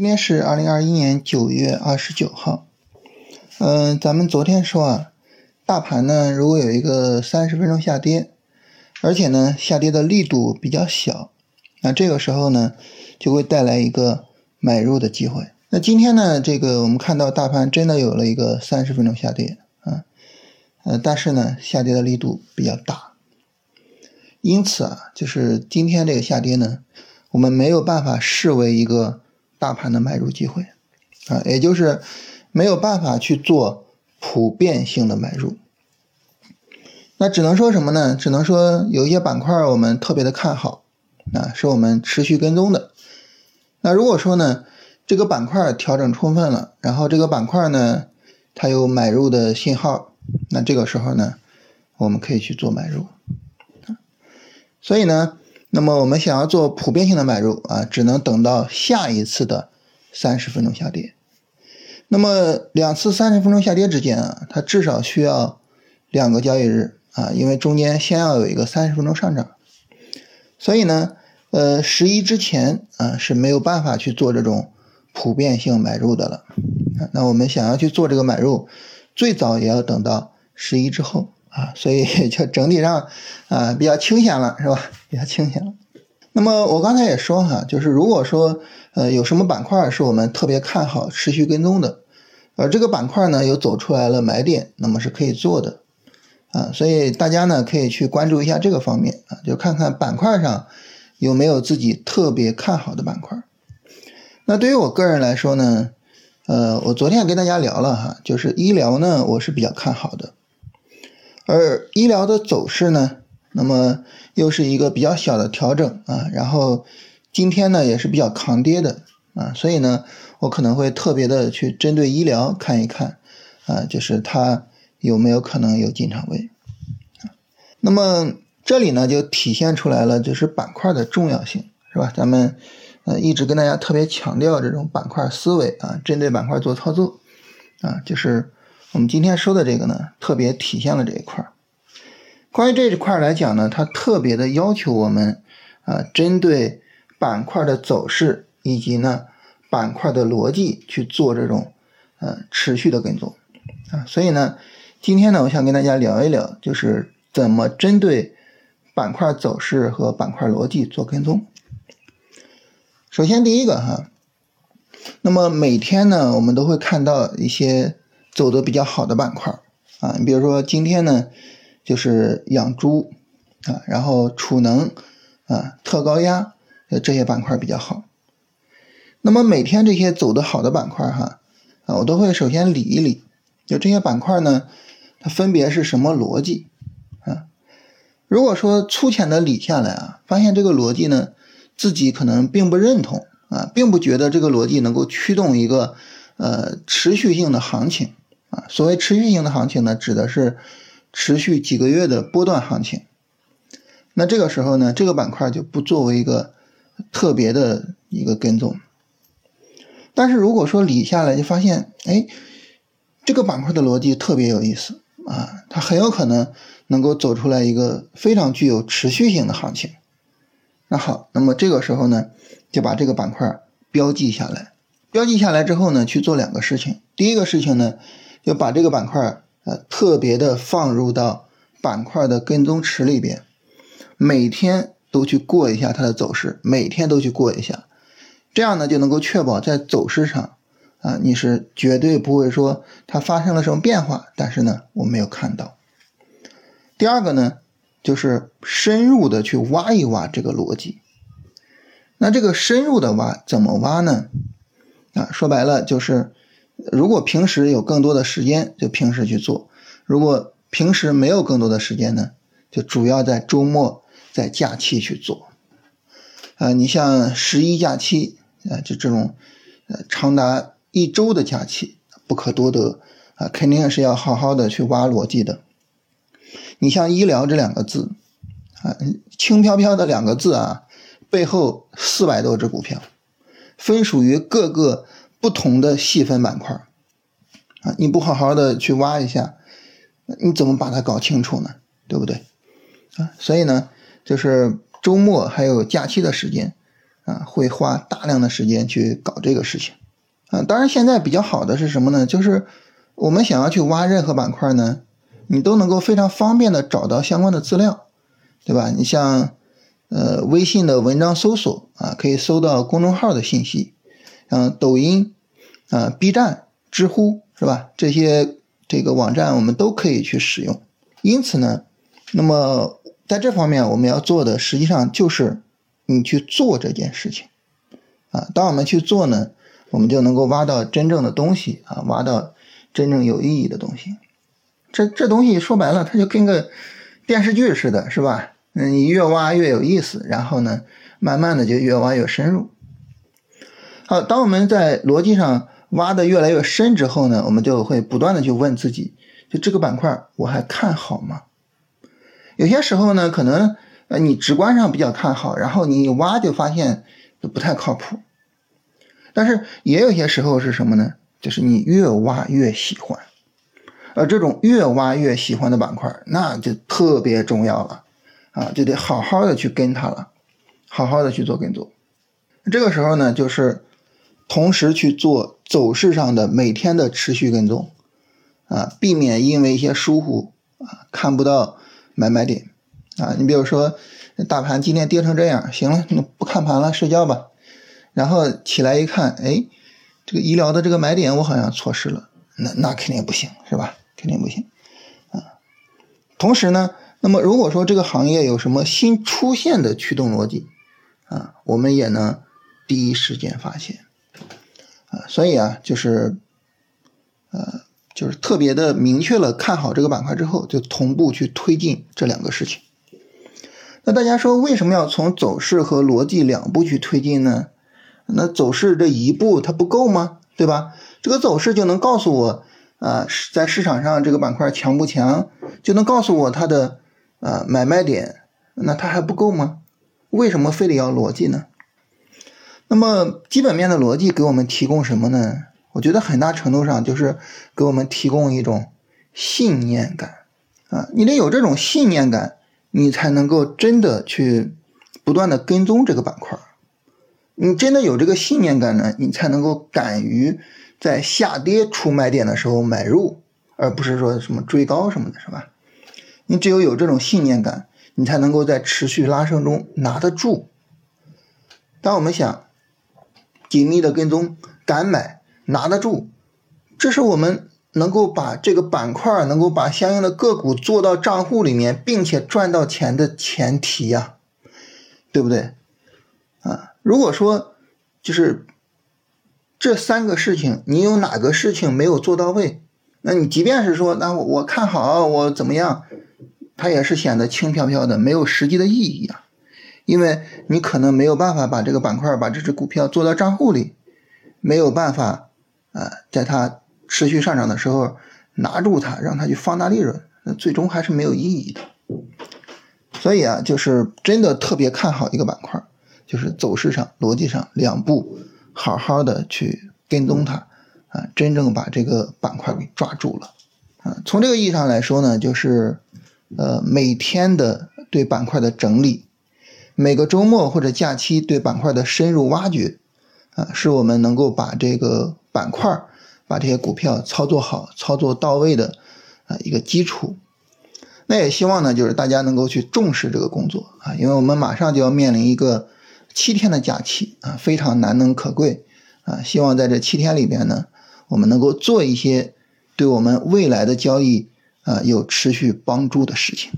今天是二零二一年九月二十九号。嗯，咱们昨天说啊，大盘呢如果有一个三十分钟下跌，而且呢下跌的力度比较小，那这个时候呢就会带来一个买入的机会。那今天呢，这个我们看到大盘真的有了一个三十分钟下跌啊，呃，但是呢下跌的力度比较大，因此啊，就是今天这个下跌呢，我们没有办法视为一个。大盘的买入机会，啊，也就是没有办法去做普遍性的买入，那只能说什么呢？只能说有一些板块我们特别的看好，啊，是我们持续跟踪的。那如果说呢，这个板块调整充分了，然后这个板块呢，它有买入的信号，那这个时候呢，我们可以去做买入。所以呢。那么我们想要做普遍性的买入啊，只能等到下一次的三十分钟下跌。那么两次三十分钟下跌之间啊，它至少需要两个交易日啊，因为中间先要有一个三十分钟上涨。所以呢，呃，十一之前啊是没有办法去做这种普遍性买入的了。那我们想要去做这个买入，最早也要等到十一之后。啊，所以 就整体上啊比较清闲了，是吧？比较清闲了。那么我刚才也说哈，就是如果说呃有什么板块是我们特别看好、持续跟踪的，而这个板块呢有走出来了买点，那么是可以做的啊。所以大家呢可以去关注一下这个方面啊，就看看板块上有没有自己特别看好的板块。那对于我个人来说呢，呃，我昨天跟大家聊了哈，就是医疗呢我是比较看好的。而医疗的走势呢，那么又是一个比较小的调整啊，然后今天呢也是比较抗跌的啊，所以呢，我可能会特别的去针对医疗看一看啊，就是它有没有可能有进场位。那么这里呢就体现出来了，就是板块的重要性，是吧？咱们呃一直跟大家特别强调这种板块思维啊，针对板块做操作啊，就是。我们今天说的这个呢，特别体现了这一块儿。关于这一块来讲呢，它特别的要求我们啊，针对板块的走势以及呢板块的逻辑去做这种呃持续的跟踪啊。所以呢，今天呢，我想跟大家聊一聊，就是怎么针对板块走势和板块逻辑做跟踪。首先第一个哈，那么每天呢，我们都会看到一些。走的比较好的板块啊，你比如说今天呢，就是养猪啊，然后储能啊，特高压这些板块比较好。那么每天这些走的好的板块哈啊，我都会首先理一理，就这些板块呢，它分别是什么逻辑啊？如果说粗浅的理下来啊，发现这个逻辑呢，自己可能并不认同啊，并不觉得这个逻辑能够驱动一个呃持续性的行情。啊，所谓持续性的行情呢，指的是持续几个月的波段行情。那这个时候呢，这个板块就不作为一个特别的一个跟踪。但是如果说理下来就发现，哎，这个板块的逻辑特别有意思啊，它很有可能能够走出来一个非常具有持续性的行情。那好，那么这个时候呢，就把这个板块标记下来。标记下来之后呢，去做两个事情。第一个事情呢。就把这个板块呃特别的放入到板块的跟踪池里边，每天都去过一下它的走势，每天都去过一下，这样呢就能够确保在走势上啊你是绝对不会说它发生了什么变化，但是呢我没有看到。第二个呢就是深入的去挖一挖这个逻辑，那这个深入的挖怎么挖呢？啊说白了就是。如果平时有更多的时间，就平时去做；如果平时没有更多的时间呢，就主要在周末、在假期去做。啊，你像十一假期啊，就这种呃长达一周的假期，不可多得啊，肯定是要好好的去挖逻辑的。你像医疗这两个字啊，轻飘飘的两个字啊，背后四百多只股票，分属于各个。不同的细分板块啊，你不好好的去挖一下，你怎么把它搞清楚呢？对不对？啊，所以呢，就是周末还有假期的时间啊，会花大量的时间去搞这个事情啊。当然，现在比较好的是什么呢？就是我们想要去挖任何板块呢，你都能够非常方便的找到相关的资料，对吧？你像呃微信的文章搜索啊，可以搜到公众号的信息，像抖音啊、B 站、知乎是吧？这些这个网站我们都可以去使用。因此呢，那么在这方面我们要做的实际上就是你去做这件事情啊。当我们去做呢，我们就能够挖到真正的东西啊，挖到真正有意义的东西。这这东西说白了，它就跟个电视剧似的，是吧？嗯，你越挖越有意思，然后呢，慢慢的就越挖越深入。好，当我们在逻辑上挖的越来越深之后呢，我们就会不断的去问自己。就这个板块我还看好吗？有些时候呢，可能呃你直观上比较看好，然后你一挖就发现就不太靠谱。但是也有些时候是什么呢？就是你越挖越喜欢，而这种越挖越喜欢的板块，那就特别重要了啊，就得好好的去跟它了，好好的去做跟踪。这个时候呢，就是同时去做走势上的每天的持续跟踪。啊，避免因为一些疏忽啊看不到买卖点啊。你比如说，大盘今天跌成这样，行了，那不看盘了，睡觉吧。然后起来一看，哎，这个医疗的这个买点我好像错失了，那那肯定不行，是吧？肯定不行啊。同时呢，那么如果说这个行业有什么新出现的驱动逻辑啊，我们也能第一时间发现啊。所以啊，就是呃。就是特别的明确了看好这个板块之后，就同步去推进这两个事情。那大家说为什么要从走势和逻辑两步去推进呢？那走势这一步它不够吗？对吧？这个走势就能告诉我啊，在市场上这个板块强不强，就能告诉我它的啊买卖点。那它还不够吗？为什么非得要逻辑呢？那么基本面的逻辑给我们提供什么呢？我觉得很大程度上就是给我们提供一种信念感啊，你得有这种信念感，你才能够真的去不断的跟踪这个板块。你真的有这个信念感呢，你才能够敢于在下跌出买点的时候买入，而不是说什么追高什么的，是吧？你只有有这种信念感，你才能够在持续拉升中拿得住。当我们想紧密的跟踪，敢买。拿得住，这是我们能够把这个板块，能够把相应的个股做到账户里面，并且赚到钱的前提呀，对不对？啊，如果说就是这三个事情，你有哪个事情没有做到位，那你即便是说，那我看好我怎么样，它也是显得轻飘飘的，没有实际的意义啊，因为你可能没有办法把这个板块，把这只股票做到账户里，没有办法。啊，在它持续上涨的时候，拿住它，让它去放大利润，那最终还是没有意义的。所以啊，就是真的特别看好一个板块，就是走势上、逻辑上两步，好好的去跟踪它，啊，真正把这个板块给抓住了。啊，从这个意义上来说呢，就是呃每天的对板块的整理，每个周末或者假期对板块的深入挖掘，啊，是我们能够把这个。板块把这些股票操作好、操作到位的啊一个基础，那也希望呢，就是大家能够去重视这个工作啊，因为我们马上就要面临一个七天的假期啊，非常难能可贵啊，希望在这七天里边呢，我们能够做一些对我们未来的交易啊有持续帮助的事情。